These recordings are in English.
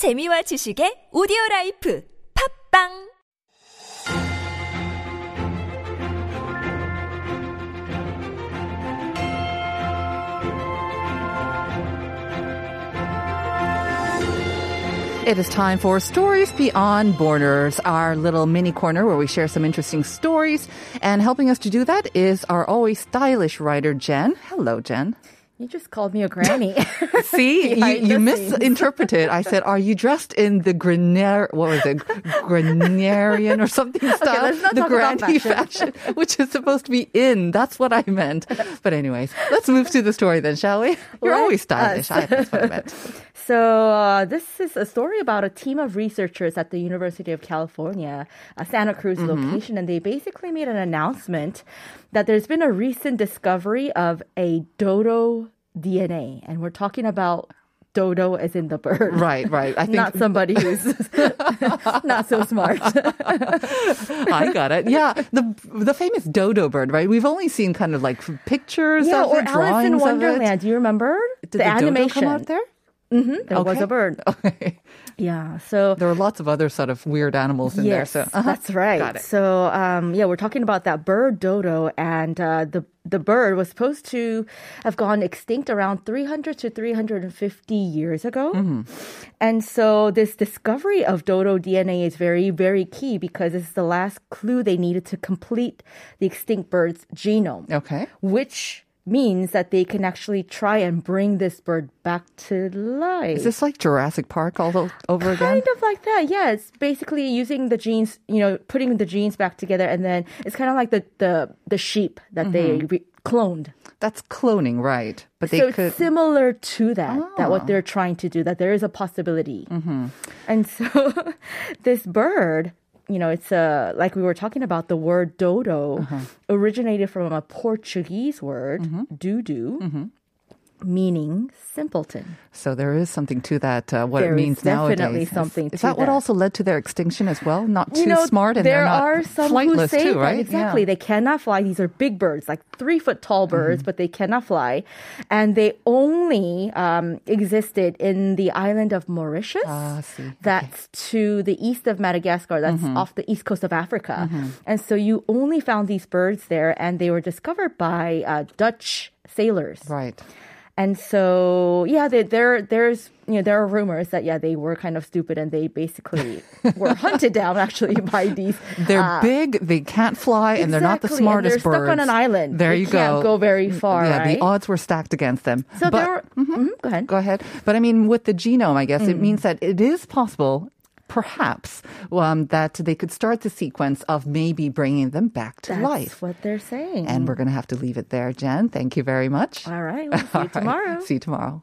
재미와 지식의 오디오 라이프 팝빵 It is time for Stories Beyond Borders, our little mini corner where we share some interesting stories. And helping us to do that is our always stylish writer, Jen. Hello, Jen. You just called me a granny. See, you, you misinterpreted. I said, "Are you dressed in the Grenier? What was it, Grenarian or something style? not the granny fashion. which is supposed to be in. That's what I meant. But anyways, let's move to the story then, shall we? You're Let always stylish. I, that's what I meant. so, uh, this is a story about a team of researchers at the University of California, uh, Santa Cruz Mm-hmm. location, and they basically made an announcement that there's been a recent discovery of a dodo DNA, and we're talking about dodo as in the bird. Right, right. I think Not somebody who's not so smart. I got it. Yeah, the the famous dodo bird, right? We've only seen kind of like pictures yeah, of or it, Alice in. Wonderland. Do you remember Did the, the, dodo animation? come out there? Mm-hmm, there was a bird. Okay. Yeah, so There are lots of other sort of weird animals in there. So uh-huh. that's right. Got it. So um, yeah, we're talking about that bird dodo, and uh, the the bird was supposed to have gone extinct around 300 to 350 years ago. Mm-hmm. And so this discovery of dodo DNA is very very key because it's the last clue they needed to complete the extinct bird's genome. Okay. Which means that they can actually try and bring this bird back to life. Is this like Jurassic Park all over again? Kind of like that, yeah. It's basically using the genes, you know, putting the genes back together, and then it's kind of like the the the sheep that they re- cloned. That's cloning, right? But they so could. it's similar to that. That Ah. what they're trying to do. That there is a possibility, Mm-hmm. and so this bird. You know, it's a like we were talking about. The word dodo Uh-huh. originated from a Portuguese word, Mm-hmm. "dudu," meaning simpleton. so there is something to that. Uh, what There it is means definitely nowadays. Is- something Is, to that what also led to their extinction as well? Not too you know, smart and there are some who say too, right? Exactly. Yeah. They cannot fly. These are big birds, like three foot tall Mm-hmm. birds, but they cannot fly. And they only um, existed in the island of Mauritius. Ah, see. Okay. Mm-hmm. That's to the east of Madagascar. That's off the east coast of Africa. And so you only found these birds there, and they were discovered by uh, Dutch sailors. Right. And so, yeah, they, there, there's, you know, there are rumors that yeah, they were kind of stupid and they basically were hunted down actually by these. They're uh, big, they can't fly, and they're not the exactly, and smartest they're stuck birds. on an island. There They you can't go. go very far, Yeah, the odds were stacked against them. So but, there were. Mhm, go ahead. Go ahead. But I mean, with the genome, I guess it Mm. means that it is possible, perhaps, um, that they could start the sequence of maybe bringing them back to life. That's life. what they're saying. And we're going to have to leave it there, Jen. Thank you very much. All right. We'll see you right. tomorrow. See you tomorrow.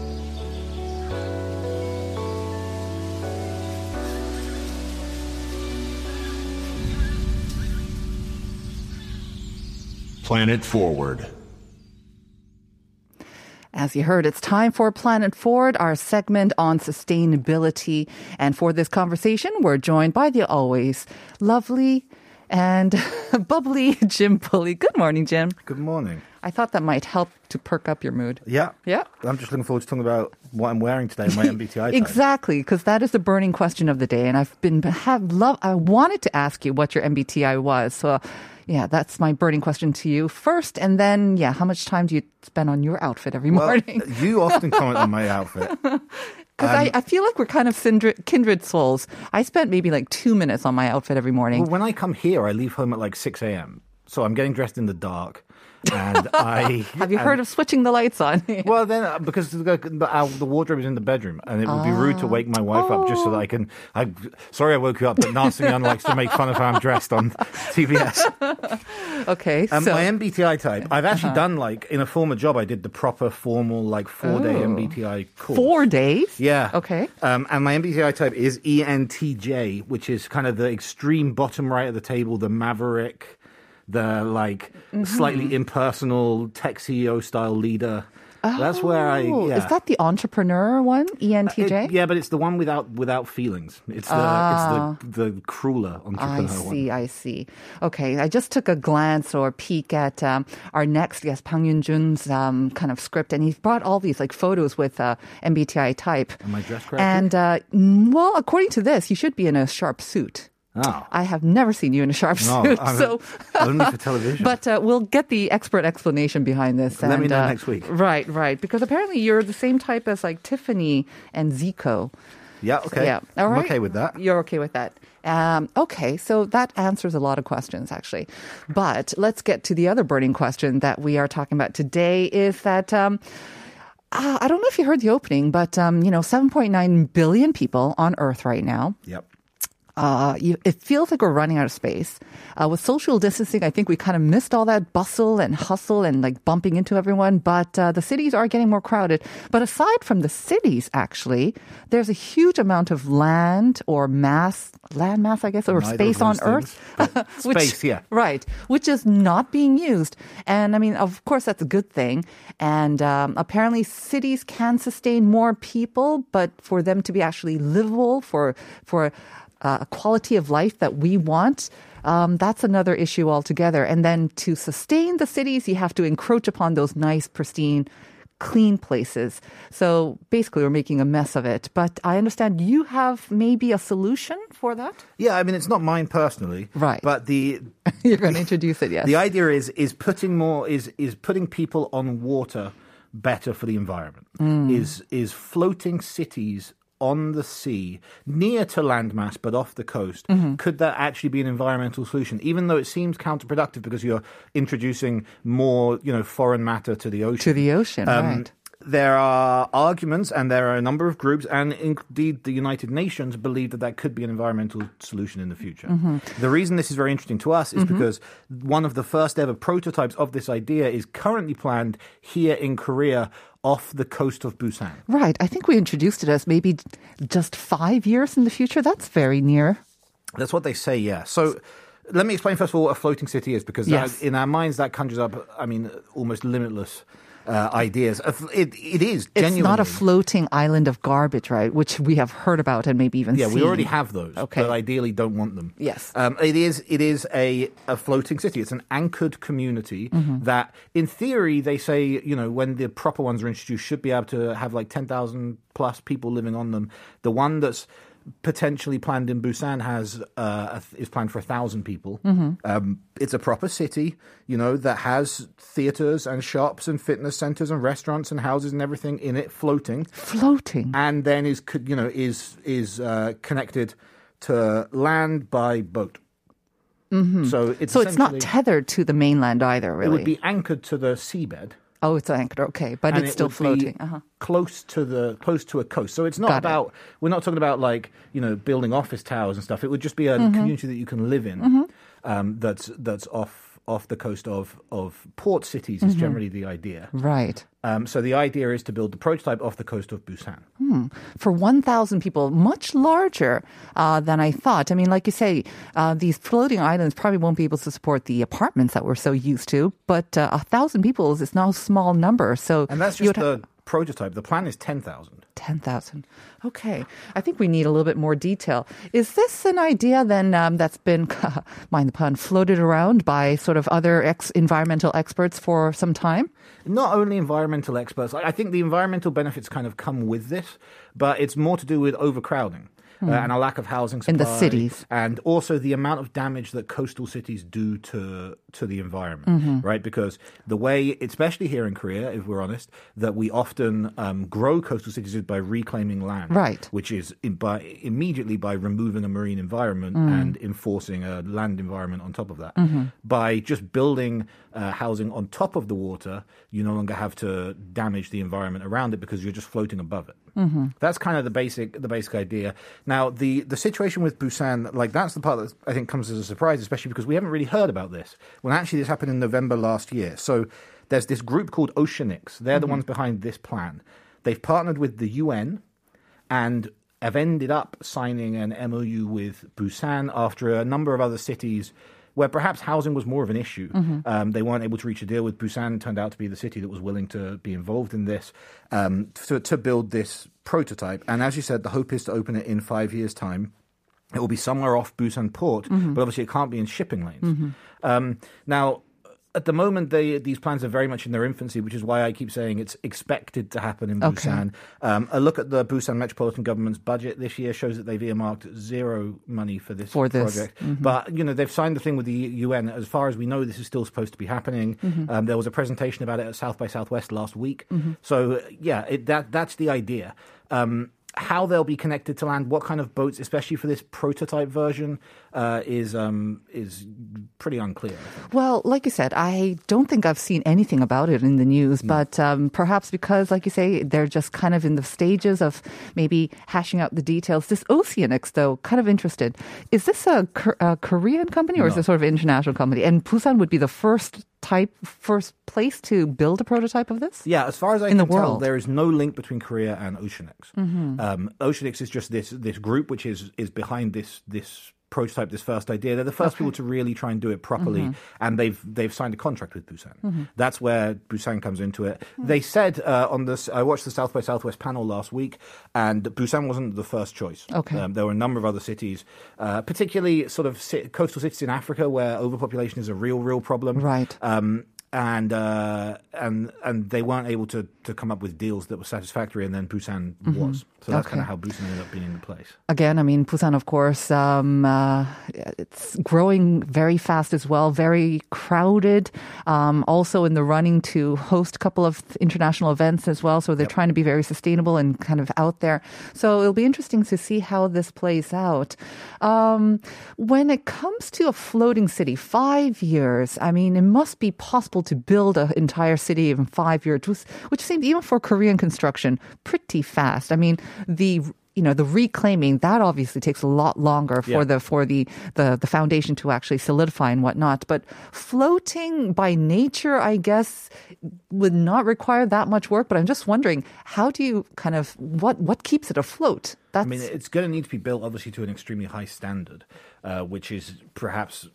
Planet Forward. As you heard, it's time for Planet Forward, our segment on sustainability. And for this conversation, we're joined by the always lovely and bubbly Jim Bulley. Good morning, Jim. Good morning. I thought that might help to perk up your mood. Yeah. Yeah. I'm just looking forward to talking about what I'm wearing today, my MBTI. Exactly, because that is the burning question of the day, and I've been have love. I wanted to ask you what your MBTI was, so yeah, that's my burning question to you first, and then yeah, how much time do you spend on your outfit every Well, morning? you often comment on my outfit. Because I, um, I feel like we're kind of kindred, kindred souls. I spent maybe like two minutes on my outfit every morning. Well, when I come here, I leave home at like 6 a.m. So I'm getting dressed in the dark. And I Have you heard of switching the lights on? Well, then uh, because the, the, our, the wardrobe is in the bedroom, and it would be rude to wake my wife up just so that I can. I sorry, I woke you up, but Nancy Young likes to make fun of how I'm dressed on TBS. okay, Um, so my MBTI type, I've actually done like in a former job, I did the proper formal like four day Oh. MBTI course. four days. Yeah. Okay. Um, and my MBTI type is ENTJ, which is kind of the extreme bottom right of the table, the maverick, the like Mm-hmm. slightly impersonal tech CEO style leader. That's where I. Oh, Yeah. Is that the entrepreneur one? ENTJ. It- yeah, but it's the one without without feelings. It's the it's the the crueler I entrepreneur one. see, I see. Okay, I just took a glance or peek at um, our next guest, Pang Yun Jun's um, kind of script, and he's brought all these like photos with uh, MBTI type. Am I dressed correctly? And uh, well, according to this, you should be in a sharp suit. Oh. I have never seen you in a sharp No, suit, I'm- so only for television. But uh, we'll get the expert explanation behind this. Let me know uh, next week. Right, right. Because apparently you're the same type as like Tiffany and Zico. Yeah, okay. Yeah. All I'm right. okay with that. You're okay with that. Um, okay, so that answers a lot of questions, actually. But let's get to the other burning question that we are talking about today is that. Um, uh, I don't know if you heard the opening, but um, you know, 7.9 billion people on Earth right now Yep. Uh, it feels like we're running out of space. Uh, with social distancing, I think we kind of missed all that bustle and hustle and like bumping into everyone. But uh, the cities are getting more crowded. But aside from the cities, actually, there's a huge amount of land or mass, land mass, I guess, or Neither space on those Earth. things, but space, yeah. Right, which is not being used. And I mean, of course, that's a good thing. And um, apparently, cities can sustain more people, but for them to be actually livable, for for uh, a quality of life that we want. Um, that's another issue altogether. And then to sustain the cities, you have to encroach upon those nice, pristine, clean places. So basically, we're making a mess of it. But I understand you have maybe a solution for that. Yeah, I mean it's not mine personally, Right. But the You're going to introduce it, yes. the idea is is putting more is is putting people on water better for the environment. Mm. Is is floating cities on the sea near to landmass but off the coast Mm-hmm. could that actually be an environmental solution even though it seems counterproductive because you're introducing more you know foreign matter to the ocean to the ocean, Um, right? there are arguments, and there are a number of groups, and indeed the United Nations believe that that could be an environmental solution in the future. Mm-hmm. The reason this is very interesting to us is because one of the first ever prototypes of this idea is currently planned here in Korea off the coast of Busan. Right. I think we introduced it as maybe just five years in the future. That's very near. That's what they say, yeah. So let me explain first of all what a floating city is, because Yes. that, in our minds that conjures up, I mean, almost limitless uh, ideas. It, it is It's not a floating island of garbage, right? Which we have heard about and maybe even seen. Yeah, seen. we already have those, Okay. but ideally don't want them. Yes. um, it is. It is a, a floating city. It's an anchored community Mm-hmm. that, in theory, they say you know when the proper ones are introduced, should be able to have like ten thousand plus people living on them. The one that's potentially planned in Busan has uh, is planned for a thousand people. Mm-hmm. Um, it's a proper city, you know, that has theaters and shops and fitness centers and restaurants and houses and everything in it, floating floating. and then is you know is is uh, connected to land by boat. Mm-hmm. So it's so it's not tethered to the mainland either, really. It would be anchored to the seabed, oh, it's anchored. Okay, but and it's it still floating. Uh-huh. close to the close to a coast. So it's not Got it. about we're not talking about like you know building office towers and stuff. It would just be a Mm-hmm. community that you can live in. Um, that's that's off off the coast of of port cities Mm-hmm. is generally the idea. Right. Um, so the idea is to build the prototype off the coast of Busan. For 1,000 people, much larger uh, than I thought. I mean, like you say, uh, these floating islands probably won't be able to support the apartments that we're so used to, but uh, a 1,000 people is now a small number. So And that's just would ha- the prototype. The plan is ten thousand. 10,000. Okay. I think we need a little bit more detail. Is this an idea then um, that's been, mind the pun, floated around by sort of other ex- environmental experts for some time? not only environmental experts. I think the environmental benefits kind of come with this, but it's more to do with overcrowding. Uh, and a lack of housing supply, Hmm. In the cities. and also the amount of damage that coastal cities do to to the environment, Mm-hmm. right? Because the way, especially here in Korea, if we're honest, that we often um, grow coastal cities is by reclaiming land, Right. Which is in, by immediately by removing a marine environment Mm. and enforcing a land environment on top of that. Mm-hmm. By just building uh, housing on top of the water, you no longer have to damage the environment around it because you're just floating above it. Mm-hmm. That's kind of the basic the basic idea. Now, the the situation with Busan, like that's the part that I think comes as a surprise, especially because we haven't really heard about this. Well, actually, this happened in November last year. So there's this group called Oceanix. They're the ones behind this plan. They've partnered with the UN and have ended up signing an MOU with Busan after a number of other cities where perhaps housing was more of an issue. Um, they weren't able to reach a deal with Busan. Turned out to be the city that was willing to be involved in this um, to, to build this prototype. And as you said, the hope is to open it in five years' time. It will be somewhere off Busan port, but obviously it can't be in shipping lanes. Um, now, at the moment, they, these plans are very much in their infancy, which is why I keep saying it's expected to happen in Okay. Busan. Um, a look at the Busan Metropolitan Government's budget this year shows that they've earmarked zero money for this For this. project. But you know, they've signed the thing with the UN. As far as we know, this is still supposed to be happening. Um, there was a presentation about it at South by Southwest last week. So yeah, it, that that's the idea. Um, how they'll be connected to land, what kind of boats, especially for this prototype version, uh, is um, is pretty unclear. Well, like you said, I don't think I've seen anything about it in the news, but um, perhaps because, like you say, they're just kind of in the stages of maybe hashing out the details. This Oceanix, though, kind of interested. Is this a, a Korean company or is No. it sort of an international company? And Busan would be the first type, first place to build a prototype of this? Yeah, as far as I In the can tell, world. there is no link between Korea and Oceanix. Um, Oceanix is just this this group which is is behind this this prototype, this first idea. They're the first people to really try and do it properly, and they've they've signed a contract with Busan. That's where Busan comes into it. They said uh, on this, I watched the South by Southwest panel last week, and Busan wasn't the first choice. Okay. Um, there were a number of other cities, uh, particularly sort of coastal cities in Africa where overpopulation is a real, real problem. Right. Um, and uh, and and they weren't able to, to come up with deals that were satisfactory, and then Busan was. So that's Okay. kind of how Busan ended up being in the place. Again, I mean, Busan, of course, um, uh, it's growing very fast as well, very crowded. Um, also in the running to host a couple of international events as well. So they're trying to be very sustainable and kind of out there. So it'll be interesting to see how this plays out. Um, when it comes to a floating city, five years, I mean, it must be possible to build an entire city in five years, which, which seems even for Korean construction pretty fast. I mean, the you know the reclaiming that obviously takes a lot longer for Yeah. the for the, the the foundation to actually solidify and whatnot but floating by nature i guess would not require that much work but i'm just wondering how do you kind of what what keeps it afloat that's I mean, it's going to need to be built, obviously, to an extremely high standard, uh, which is perhaps,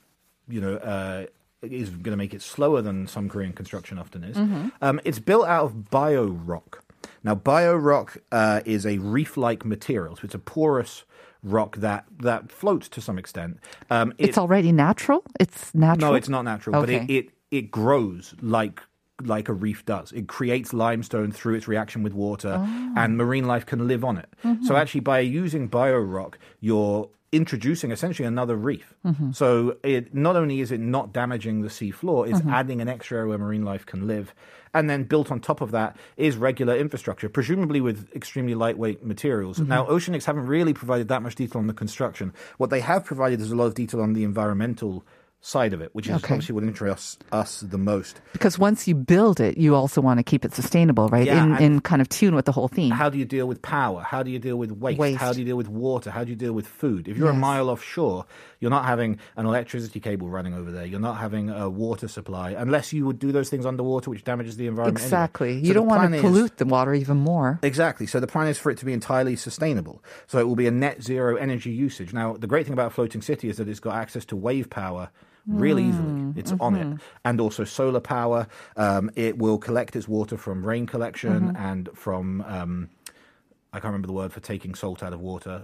you know, uh, is going to make it slower than some Korean construction often is. Um, it's built out of bio rock. Now, bio rock uh, is a reef-like material, so it's a porous rock that that floats to some extent. Um, it's already natural it's natural no, it's not natural, but it, it it grows like like a reef does. It creates limestone through its reaction with water, Oh. and marine life can live on it. Mm-hmm. So actually, by using biorock, you're introducing essentially another reef. Mm-hmm. So it not only is it not damaging the sea floor, it's Mm-hmm. adding an extra area where marine life can live. And then built on top of that is regular infrastructure, presumably with extremely lightweight materials. Mm-hmm. Now, Oceanix haven't really provided that much detail on the construction. What they have provided is a lot of detail on the environmental side of it, which is Okay. obviously what interests us the most. because once you build it you also want to keep it sustainable right Yeah, in in kind of tune with the whole theme How do you deal with power? How do you deal with waste? Waste. How do you deal with water? How do you deal with food? If you're a mile offshore, you're not having an electricity cable running over there. You're not having a water supply, unless you would do those things underwater, which damages the environment. anyway. exactly So you don't want to is- pollute the water even more Exactly. So the plan is for it to be entirely sustainable. So it will be a net zero energy usage. Now, the great thing about a floating city is that it's got access to wave power really easily. It's on it. And also solar power. Um, it will collect its water from rain collection and from. Um, I can't remember the word for taking salt out of water.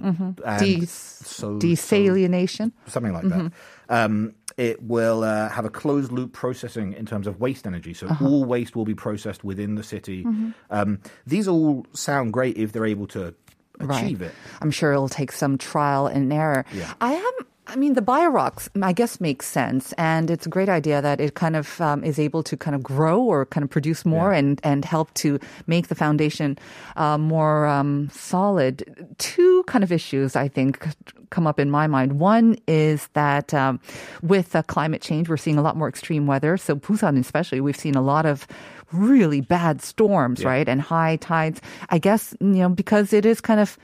Des- so- desalination something like that. Um, it will uh, have a closed loop processing in terms of waste energy. So all waste will be processed within the city. Um, these all sound great if they're able to achieve it. I'm sure it'll take some trial and error. Yeah. I am I mean, the biorocks, I guess, makes sense, and it's a great idea that it kind of um, is able to kind of grow or kind of produce more Yeah. and and help to make the foundation uh, more um, solid. Two kind of issues I think come up in my mind. One is that um, with uh, climate change, we're seeing a lot more extreme weather. So Busan, especially, we've seen a lot of really bad storms, right, and high tides. I guess you know because it is kind of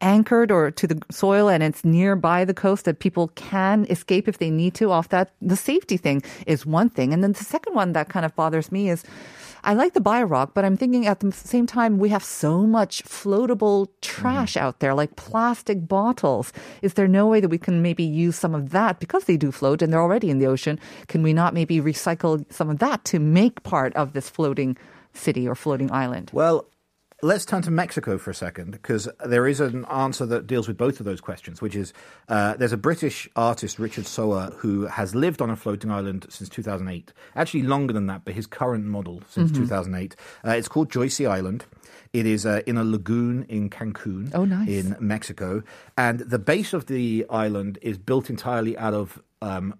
anchored or to the soil and it's nearby the coast that people can escape if they need to off that the safety thing is one thing and then the second one that kind of bothers me is I like the biorock, but I'm thinking at the same time we have so much floatable trash mm. out there, like plastic bottles. Is there no way that we can maybe use some of that because they do float and they're already in the ocean? Can we not maybe recycle some of that to make part of this floating city or floating island? Well, let's turn to Mexico for a second because there is an answer that deals with both of those questions, which is uh, there's a British artist, Richard Sowa, who has lived on a floating island since 2008. Actually, longer than that, but his current model since 2008. Uh, it's called Joysxee Island. It is uh, in a lagoon in Cancun, Oh, nice. in Mexico. And the base of the island is built entirely out of um,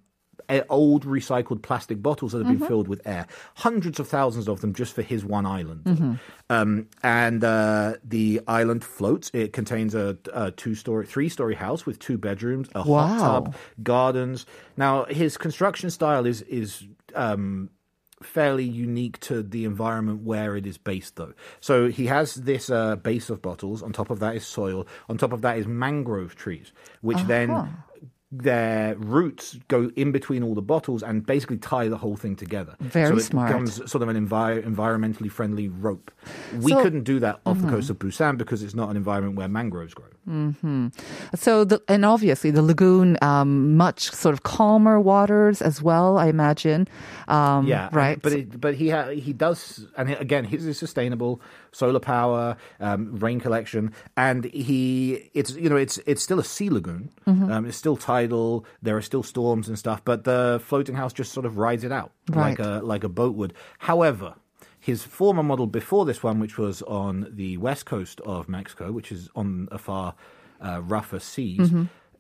old recycled plastic bottles that have been filled with air. Hundreds of thousands of them just for his one island. Um, and uh, the island floats. It contains a, a two-story, three-story house with two bedrooms, a hot tub, gardens. Now, his construction style is is um, fairly unique to the environment where it is based, though. So he has this uh, base of bottles. On top of that is soil. On top of that is mangrove trees, which then their roots go in between all the bottles and basically tie the whole thing together. Very so it smart. becomes sort of an envi- environmentally friendly rope. We So- couldn't do that off the coast of Busan because it's not an environment where mangroves grow. So, the, and obviously the lagoon, um, much sort of calmer waters as well, I imagine. Um, Yeah, right. But it, but he ha- he does, and again, his is sustainable, solar power, um, rain collection, and he it's you know it's it's still a sea lagoon. Mm-hmm. Um, it's still tidal. There are still storms and stuff, but the floating house just sort of rides it out like a like a boat would. However. His former model before this one, which was on the west coast of Mexico, which is on a far uh, rougher seas,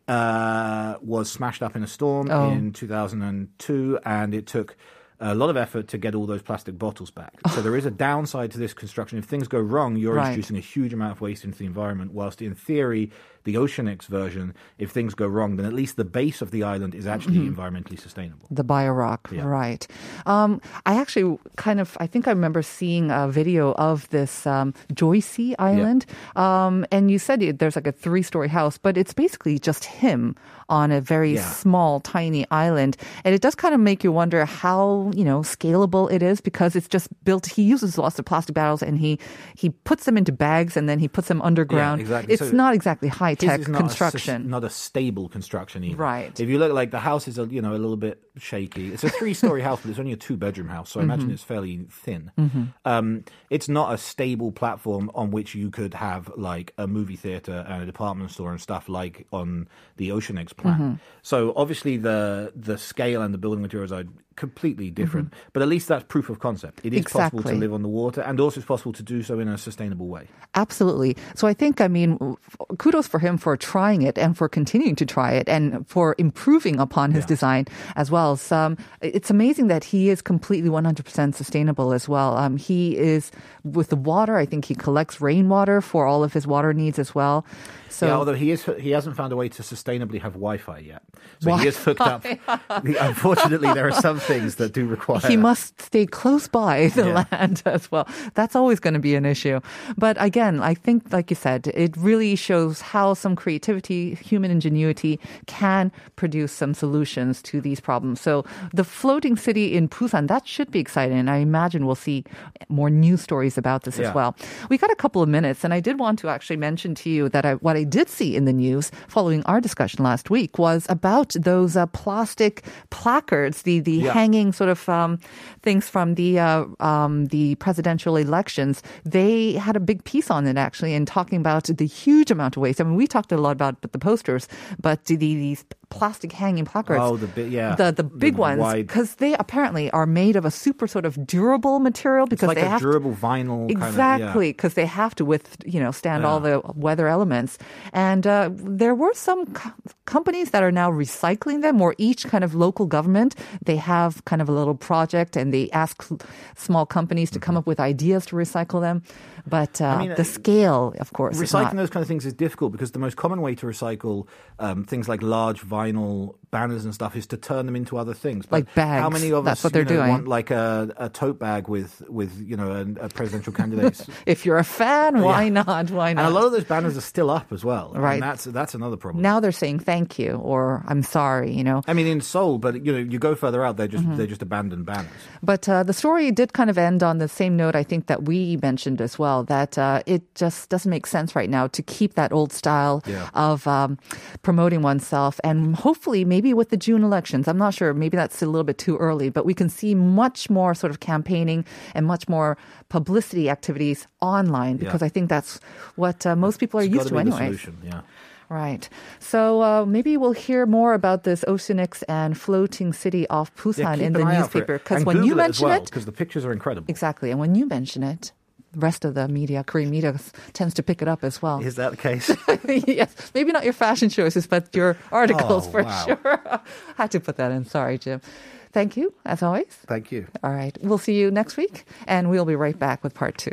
uh, was smashed up in a storm Oh. in 2002, and it took a lot of effort to get all those plastic bottles back. So there is a downside to this construction. If things go wrong, you're Right. introducing a huge amount of waste into the environment. Whilst in theory, the Oceanix version, if things go wrong, then at least the base of the island is actually environmentally sustainable. The biorock, Yeah. right? Um, I actually kind of, I think I remember seeing a video of this um, Joysxee Island, um, and you said it, there's like a three-story house, but it's basically just him on a very Yeah. small, tiny island, and it does kind of make you wonder how you know scalable it is because it's just built. He uses lots of plastic bottles, and he he puts them into bags, and then he puts them underground. exactly. It's So not exactly high His tech not A, construction. not a stable construction either. Right. If you look like the house is a you know a little bit shaky. It's a three story house, but it's only a two bedroom house, so I imagine Mm-hmm. it's fairly thin. Um, it's not a stable platform on which you could have like a movie theater and a department store and stuff like on the Oceanix plan. Mm-hmm. So obviously the the scale and the building materials are completely different, but at least that's proof of concept. It is possible to Mm-hmm. Live on the water, and also it's possible to do so in a sustainable way. Absolutely. So I think, I mean, kudos for him for trying it and for continuing to try it and for improving upon his Yeah. design as well. So, um, it's amazing that he is completely 100% sustainable as well. Um, he is with the water. I think he collects rainwater for all of his water needs as well. So yeah, although he is he hasn't found a way to sustainably have Wi-Fi yet, so he is hooked up. Unfortunately, there are some things that do require. he must stay close by the Yeah. land as well. That's always going to be an issue. But again, I think, like you said, it really shows how some creativity, human ingenuity can produce some solutions to these problems. So the floating city in Busan, that should be exciting. And I imagine we'll see more news stories about this Yeah. as well. We got a couple of minutes, and I did want to actually mention to you that I, what I did see in the news following our discussion last week was about those uh, plastic placards, the the Yeah. hanging sort of um, things from the uh, um, the presidential elections. They had a big piece on it actually, and talking about the huge amount of waste. I mean, we talked a lot about the posters, but the, these plastic hanging placards. Oh, the bi- yeah. the the big The ones because they apparently are made of a super sort of durable material because like they a have to- durable vinyl. Exactly, because they have to with you know stand all the weather elements. And uh, there were some co- companies that are now recycling them, or each kind of local government they have kind of a little project, and they ask small companies to come up with ideas to recycle them. But uh, mean, the uh, scale, of course, Recycling those kind of things is difficult because the most common way to recycle um, things like large vinyl banners and stuff is to turn them into other things. But Like bags. How many of That's us what they're you know, doing. want like a, a tote bag with with you know a, a presidential candidate's If you're a fan, why not? Why not? And a lot of those banners are still up as well. Right. And that's that's another problem. now they're saying thank you or I'm sorry, you know. I mean, in Seoul, but you know, you go further out, they're Mm-hmm. just they're just abandoned banners. But uh, the story did kind of end on the same note, I think, that we mentioned as well, that uh, it just doesn't make sense right now to keep that old style Yeah. of um, promoting oneself. And hopefully, maybe with the June elections, I'm not sure, maybe that's a little bit too early, but we can see much more sort of campaigning and much more publicity activities online because Yeah. I think that's what uh, most people are It's used to gotta be the anyway. yeah. Right. So uh, maybe we'll hear more about this Oceanix and floating city off Yeah, Busan keep in the eye out for it. newspaper because when you Google it mention it, because the pictures are incredible. exactly, and when you mention it, the rest of the media, Korean media, tends to pick it up as well. Is that the case? yes, maybe not your fashion choices, but your oh, articles Oh, for wow. sure. Had to put that in. Sorry, Jim. Thank you, as always. Thank you. All right, we'll see you next week, and we'll be right back with part two.